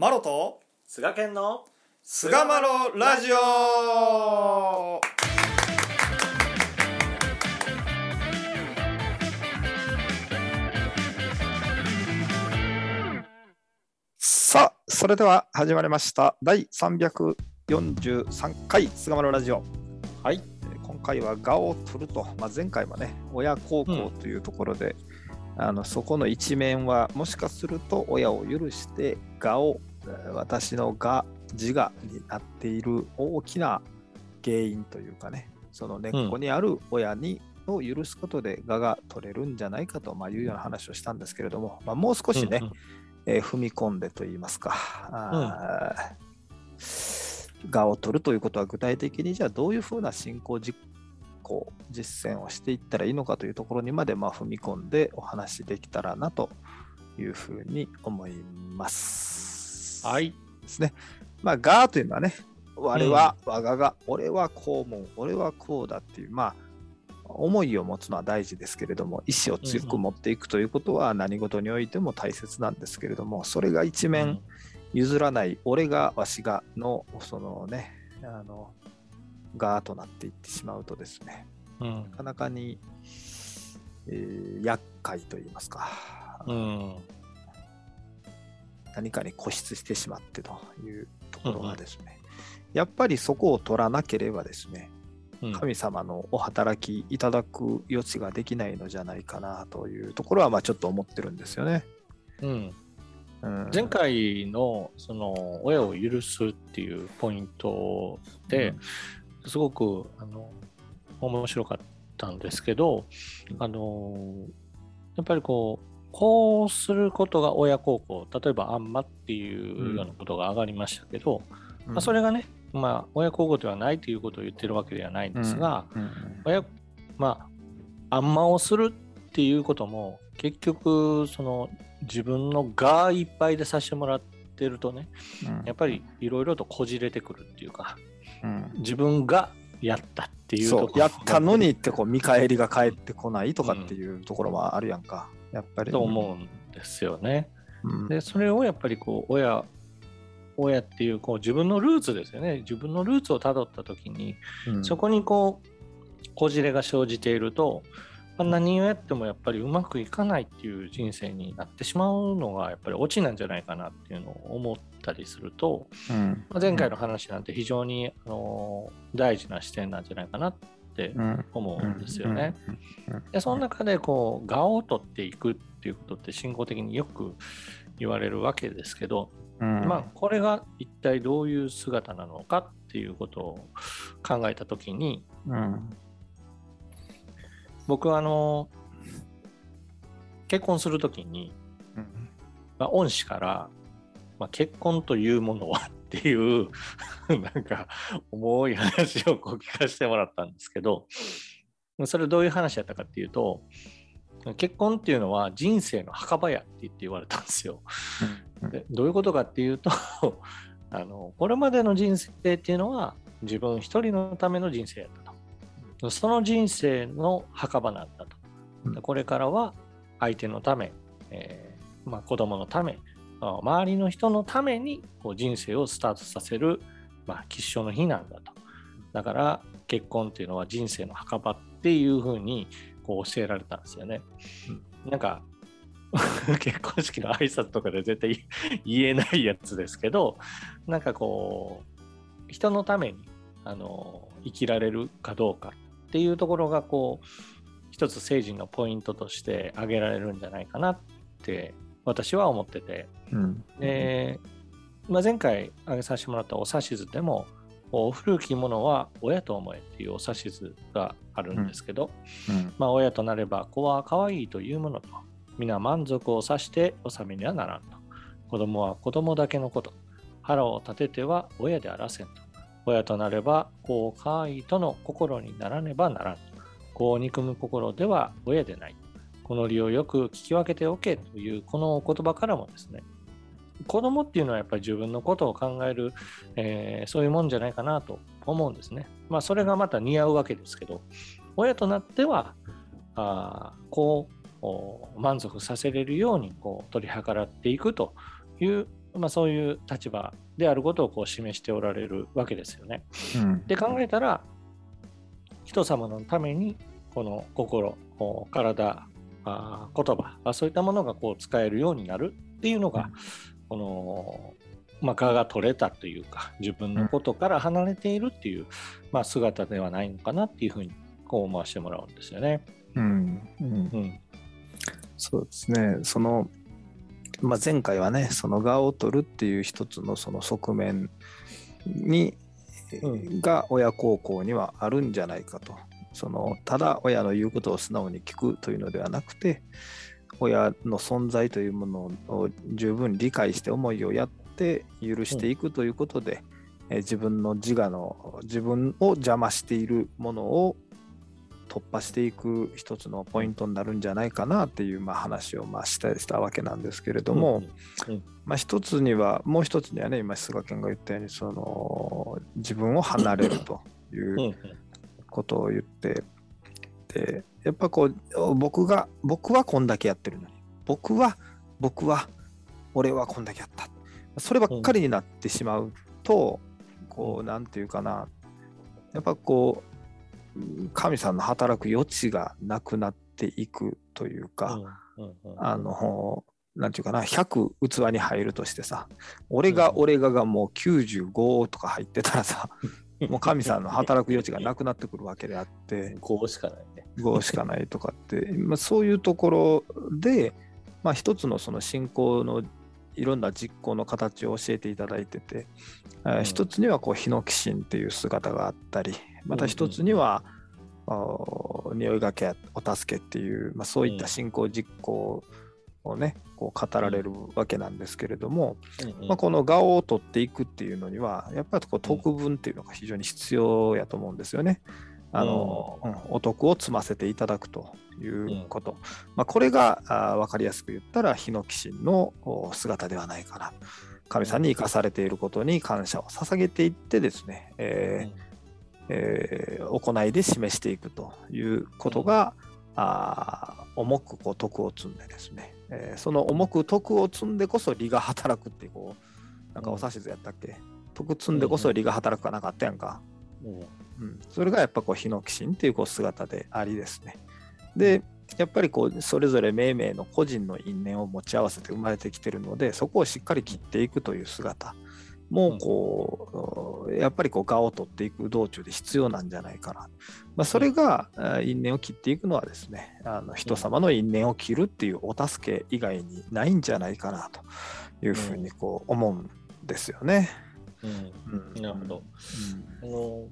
マロと菅健の菅マロラジオ。さあそれでは始まりました。第343回菅マロラジオ。はい。えー今回は「我を取ると」まあ、前回はね親孝行というところで、あのそこの一面はもしかすると親を許して我をえー私の我自我になっている大きな原因というかねその根っこにある親に、を許すことで我が取れるんじゃないかと、まあ、いうような話をしたんですけれども、まあ、もう少しね、うんうんえー踏み込んでといいますか、あー我を取るということは具体的にじゃあどういうふうな進行実行実践をしていったらいいのかというところにまでまあ踏み込んでお話しできたらなというふうに思います。はい。ですね。まあ、がというのはね、我は、我がが、俺はこう思う、俺はこうだっていう、まあ、思いを持つのは大事ですけれども、意思を強く持っていくということは何事においても大切なんですけれども、それが一面譲らない、俺が、わしがの、そのね、あの、がとなっていってしまうとですね、うん。なかなかに、えー厄介といいますか、うん何かに固執してしまってというところがですね、やっぱりそこを取らなければですね、うん。神様のお働きいただく余地ができないのじゃないかなというところはまあちょっと思ってるんですよね。うん。うん、前回のその親を許すっていうポイントで、すごくあの面白かったんですけど、あのやっぱりこうこうすることが親孝行例えばあんまっていうようなことが上がりましたけど、うん、まあ、それがね、まあ、親孝行ではないということを言ってるわけではないんですが、うん。うん。親まああんまをするっていうことも結局その自分のがいっぱいでさせてもらってるとねうん。やっぱりいろいろとこじれてくるっていうかうん。自分がやったっていうとやったのにってこう見返りが返ってこないとかっていうところもあるやんか、やっぱり。と思うんですよね。うん。でそれをやっぱりこう親親っていうこう自分のルーツですよね自分のルーツをたどった時にうんそこにこうこじれが生じていると、まあ何をやってもやっぱりうまくいかないっていう人生になってしまうのがやっぱりオチなんじゃないかなっていうのを思ったりすると、うん。まあ前回の話なんて非常に、あの大事な視点なんじゃないかなってうん。思うんですよね。でその中でこう我を取っていくっていうことって信仰的によく言われるわけですけど、うん。まあこれが一体どういう姿なのかっていうことを考えた時にうん僕はあの結婚する時に、うんまあ、恩師から、まあ、結婚というものはっていう なんか重い話をこう聞かせてもらったんですけどそれどういう話だったかっていうと結婚っていうのは人生の墓場やって言って言われたんですよ。うんでどういうことかっていうと あのこれまでの人生っていうのは自分一人のための人生やったとその人生の墓場なんだと。これからは相手のため、えーまあ、子供のためまあ周りの人のためにこう人生をスタートさせる、まあ、吉祥の日なんだと。だから結婚っていうのは人生の墓場っていうふうにこう教えられたんですよね、なんか 結婚式の挨拶とかで絶対言えないやつですけどなんかこう人のためにあの生きられるかどうかっていうところがこう一つ政治のポイントとして挙げられるんじゃないかなって私は思ってて。うん。で、まあ、前回挙げさせてもらったお指図でも古きものは親と思えっていうお指図があるんですけど、うん。まあ、親となれば子は可愛いというものと皆満足をさして納めにはならんと。子供は子供だけのこと。腹を立てては親であらせんと親となれば子を可愛いとの心にならねばならん。と子を憎む心では親でない。この理をよく聞き分けておけというこのお言葉からもですね。子供っていうのはやっぱり自分のことを考える、えーそういうもんじゃないかなと思うんですね。まあそれがまた似合うわけですけど親となってはあこう満足させれるようにこう取り計らっていくというまあ、そういう立場であることをこう示しておられるわけですよね。うんで考えたら人様のためにこの心体あ言葉あそういったものがこう使えるようになるっていうのが、この、まあ、我が取れたというか自分のことから離れているっていう、まあ、姿ではないのかなっていうふうにこう思わせてもらうんですよね。うんうんうんそうですね。その、まあ、前回はね、その側を取るっていう一つのその側面に、うが親孝行にはあるんじゃないかと。そのただ親の言うことを素直に聞くというのではなくて、親の存在というものを十分理解して思いをやって許していくということで、えー自分の自我の自分を邪魔しているものを突破していく一つのポイントになるんじゃないかなっていうまあ話をまあしたしたわけなんですけれども、うんまあ、一つにはもう一つにはね今菅健が言ったようにその自分を離れるというんうことを言ってでやっぱこう僕が僕はこんだけやってるのに僕は僕は俺はこんだけやった。そればっかりになってしまうと、こうなんていうかな。やっぱこううん神さんの働く余地がなくなっていくというか、あの、なんていうかな、100器に入るとしてさ、俺がうん俺ががもう95とか入ってたらさ、もう神さんの働く余地がなくなってくるわけであって、こうしかないね。5しかないとかって、まあ、そういうところで、まあ、一つのその信仰のいろんな実行の形を教えていただいてて、あうん。一つにはこうヒノキシンっていう姿があったり、また一つには、あ匂いがけやお助けっていう、まあ、そういった信仰実行をね、こう語られるわけなんですけれども、うん。うんまあ、この顔を取っていくっていうのには、やっぱりこう特分っていうのが非常に必要やと思うんですよね。あの、うん。お得を積ませていただくということ。まあ、これがあ分かりやすく言ったら、ヒノキシンのお姿ではないかな。神さんに生かされていることに感謝を捧げていってですね、えーえー行いで示していくということが、あー重くこう徳を積んでですね、えーその重く徳を積んでこそ利が働くってこうなんかお指図やったっけ、徳積んでこそ利が働くかなかったやんか、うんうん、それがやっぱこうヒノキシンっていうこう姿でありですね。でやっぱりこうそれぞれ命名の個人の因縁を持ち合わせて生まれてきてるのでそこをしっかり切っていくという姿。もうこう、やっぱりこう我を取っていく道中で必要なんじゃないかな。まあ、それがあー因縁を切っていくのはですね、あの人様の因縁を切るっていうお助け以外にないんじゃないかなというふうにこう思うんですよね。うんうん。なるほど。うあの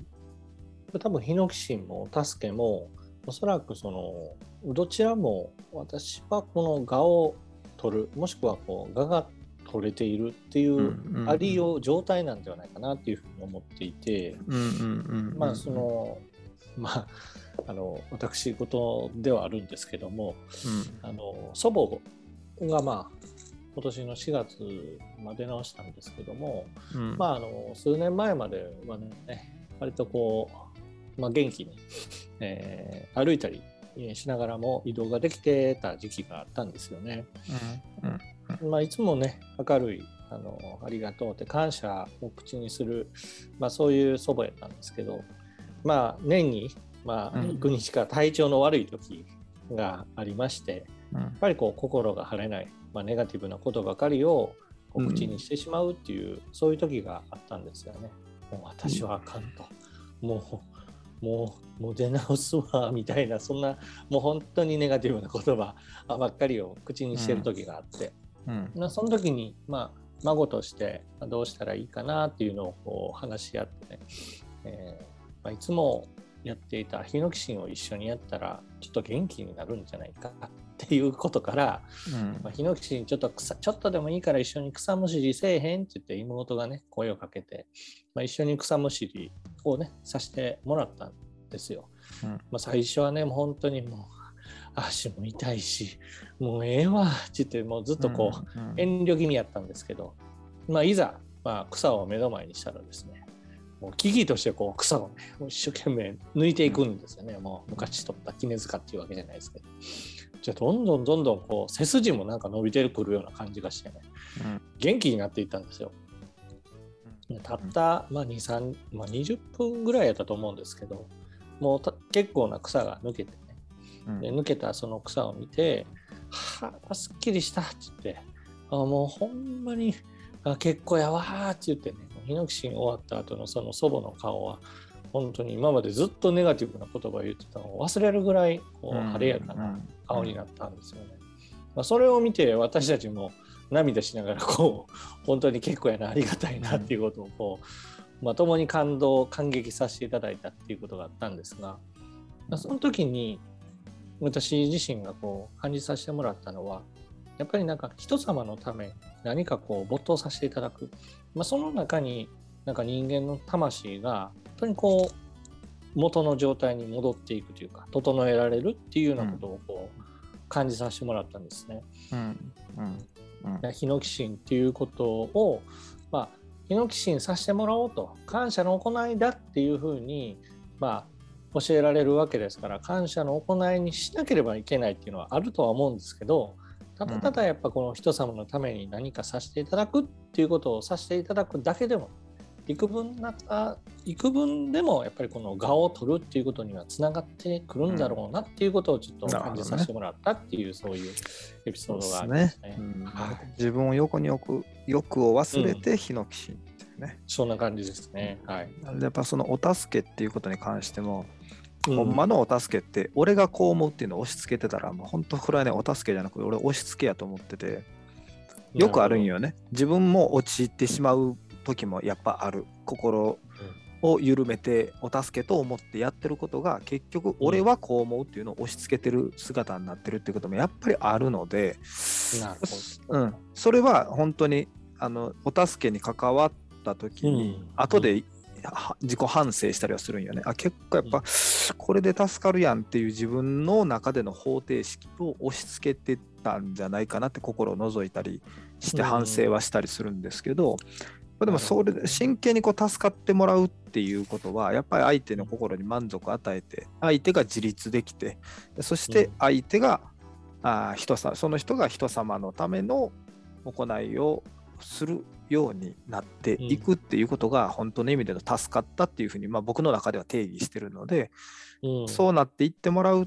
多分ヒノキシンも助けもおそらくそのどちらも私はこの蛾を取るもしくはこう蛾が取れているっていんううんうん。ありよう状態なんではないかなっていうふうに思っていて、うんうんうんうん。まあそのまああの私事ではあるんですけどもあの祖母がまあ今年の4月まで直したんですけども、うん。うんまあ、あの数年前まではね、割とこう、まあ、元気に、えー歩いたりしながらも移動ができてた時期があったんですよね。うん。まあ、いつもね、明るいあの、ありがとうって感謝を口にする、まあ、そういう祖母やったんですけど、まあ、年に、まあ、うん。幾日か体調の悪い時がありまして、うん。やっぱりこう心が晴れない、まあ、ネガティブなことばかりを口にしてしまうっていう、そういう時があったんですよね。もう私はあかんと。もう、もう、もう出直すわ、みたいな、そんな、もう本当にネガティブな言葉ばっかりを口にしてる時があって、うん。まあその時に、まあ、孫としてどうしたらいいかなっていうのをこう話し合ってね、えーまあ、いつもやっていたヒノキシンを一緒にやったらちょっと元気になるんじゃないかっていうことから、うんまあ、ヒノキシンちょっと草ちょっとでもいいから一緒に草むしりせえへんって言って妹がね声をかけて、まあ、一緒に草むしりをねさせてもらったんですよ。うんまあ、最初はねもう本当にもう足も痛いしもうええわって言ってもうずっとこう、うん遠慮気味やったんですけど、まあ、いざ、まあ、草を目の前にしたらですね、もう木々としてこう草をね、一生懸命抜いていくんですよね。もう昔取った絹塚っていうわけじゃないですけど、じゃあどんどんどんどんこう背筋もなんか伸びてくるような感じがしてね、うん。元気になっていったんですよ。たった、まあ、2、3、まあ、20分ぐらいやったと思うんですけど、もうた結構な草が抜けてね、うん。で抜けたその草を見て、はあ、すっきりしたって言って、あもうほんまにあ結構やわーって言ってね、ヒノキシン終わった後のその祖母の顔は、本当に今までずっとネガティブな言葉を言ってたのを忘れるぐらいこう晴れやかな顔になったんですよね。まあ、それを見て私たちも涙しながらこう本当に結構やなありがたいなっていうことをこう、まあ、共に感動感激させていただいたっていうことがあったんですが、まあその時に私自身がこう感じさせてもらったのはやっぱりなんか人様のために何かこう没頭させていただく、まあ、その中になんか人間の魂が本当にこう元の状態に戻っていくというか整えられるっていうようなことをこう感じさせてもらったんですね。うんうんうんヒノキシンっていうことを、まあ、ヒノキシンさせてもらおうと感謝の行いだっていうふうに、まあ、教えられるわけですから感謝の行いにしなければいけないっていうのはあるとは思うんですけどただただやっぱこの人様のために何かさせていただくっていうことをさせていただくだけでも幾分なあ幾分でもやっぱりこの我を取るっていうことにはつながってくるんだろうなっていうことをちょっと感じさせてもらったっていうそういうエピソードがありますね。うんはい自分を横に置く欲を忘れてヒノキシンっていうね。そんな感じですね。はい。なんでやっぱそのお助けっていうことに関しても、ほんまのお助けって俺がこう思うっていうのを押し付けてたらもう本当これはねお助けじゃなくて俺押し付けやと思っててよくあるん。よね自分も陥ってしまう時もやっぱある。心を緩めてお助けと思ってやってることが結局俺はこう思うっていうのを押し付けてる姿になってるっていうこともやっぱりあるので、うん、それは本当にあのお助けに関わった時に、うん。後では自己反省したりはするんよね。あ結構やっぱこれで助かるやんっていう自分の中での方程式を押し付けてたんじゃないかなって心を覗いたりしてうん。反省はしたりするんですけど、でもそれで真剣にこう助かってもらうっていうことはやっぱり相手の心に満足を与えて相手が自立できてそして相手が、あー人さその人が人様のための行いをするようになっていくっていうことが本当の意味での助かったっていうふうに、まあ、僕の中では定義してるので、ど。うん。そうなっていってもらうっ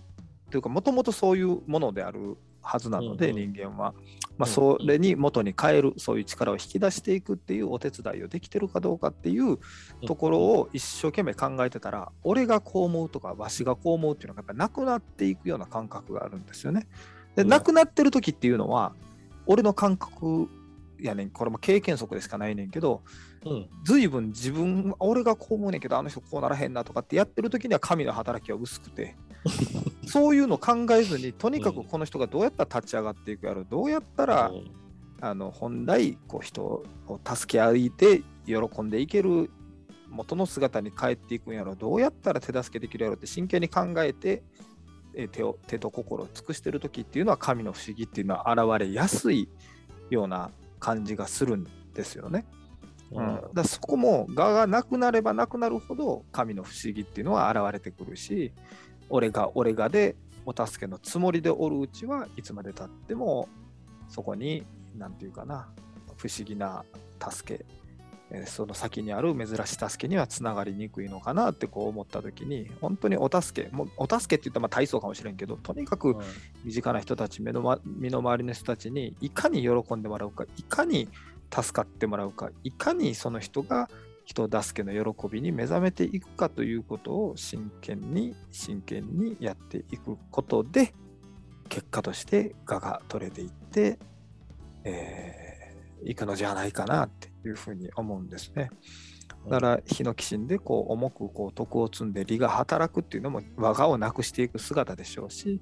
ていうかもともとそういうものであるはずなので、うんうん。人間は、まあ、うん。それに元に変えるそういう力を引き出していくっていうお手伝いをできてるかどうかっていうところを一生懸命考えてたら、俺がこう思うとかわしがこう思うっていうのがやっぱりなくなっていくような感覚があるんですよね。でうん。なくなってる時っていうのは俺の感覚やねん。これも経験則でしかないねんけどうん。随分自分俺がこう思うねんけどあの人こうならへんなとかってやってる時には神の働きは薄くて そういうの考えずにとにかくこの人がどうやったら立ち上がっていくやろどうやったら、うん。あの本来こう人を助け合いて喜んでいける元の姿に帰っていくんやろどうやったら手助けできるやろって真剣に考えてえー手を手と心を尽くしてる時っていうのは神の不思議っていうのは現れやすいような感じがするんですよね。うん、だそこも我がなくなればなくなるほど神の不思議っていうのは現れてくるし俺が俺がでお助けのつもりでおるうちはいつまでたってもそこに何て言うかな不思議な助けえーその先にある珍しい助けにはつながりにくいのかなってこう思った時に本当にお助けもうお助けって言ったらまあ体操かもしれんけどとにかく身近な人たち目の、ま、身の回りの人たちにいかに喜んでもらうかいかに助かってもらうかいかにその人が人助けの喜びに目覚めていくかということを真剣に真剣にやっていくことで結果として我が取れていって、えーいくのじゃないかなっていうふうに思うんですね。だから、ヒノキシンでこう重くこう徳を積んで利が働くっていうのも我がをなくしていく姿でしょうし、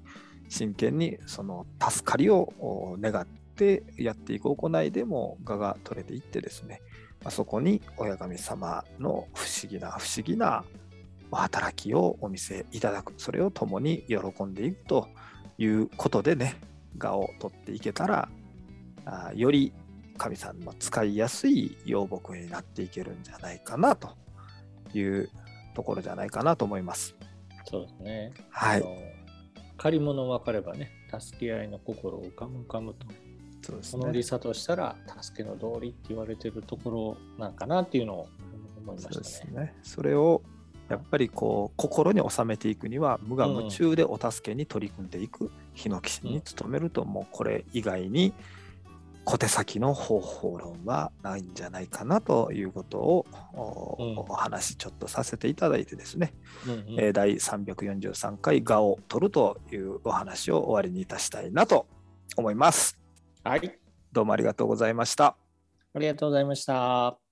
真剣にその助かりを願ってやっていく行いでも我が取れていってですね、まあ、そこに親神様の不思議な不思議なお働きをお見せいただく、それを共に喜んでいくということでね、我を取っていけたら、あより神さんの使いやすい養木になっていけるんじゃないかなというところじゃないかなと思います。そうですね。はい。借り物分かればね、助け合いの心を浮かむ浮かむと。そうですその理佐としたら助けの道理って言われてるところなんかなっていうのを思いまそうしたね。ですね。それをやっぱりこう心に収めていくには無我夢中でお助けに取り組んでいく日野騎士に努めるともうこれ以外に小手先の方法論はないんじゃないかなということをお,、話ちょっとさせていただいてですね、うんうんえー第343回「我を取る」というお話を終わりにいたしたいなと思います。はい。どうもありがとうございました。ありがとうございました。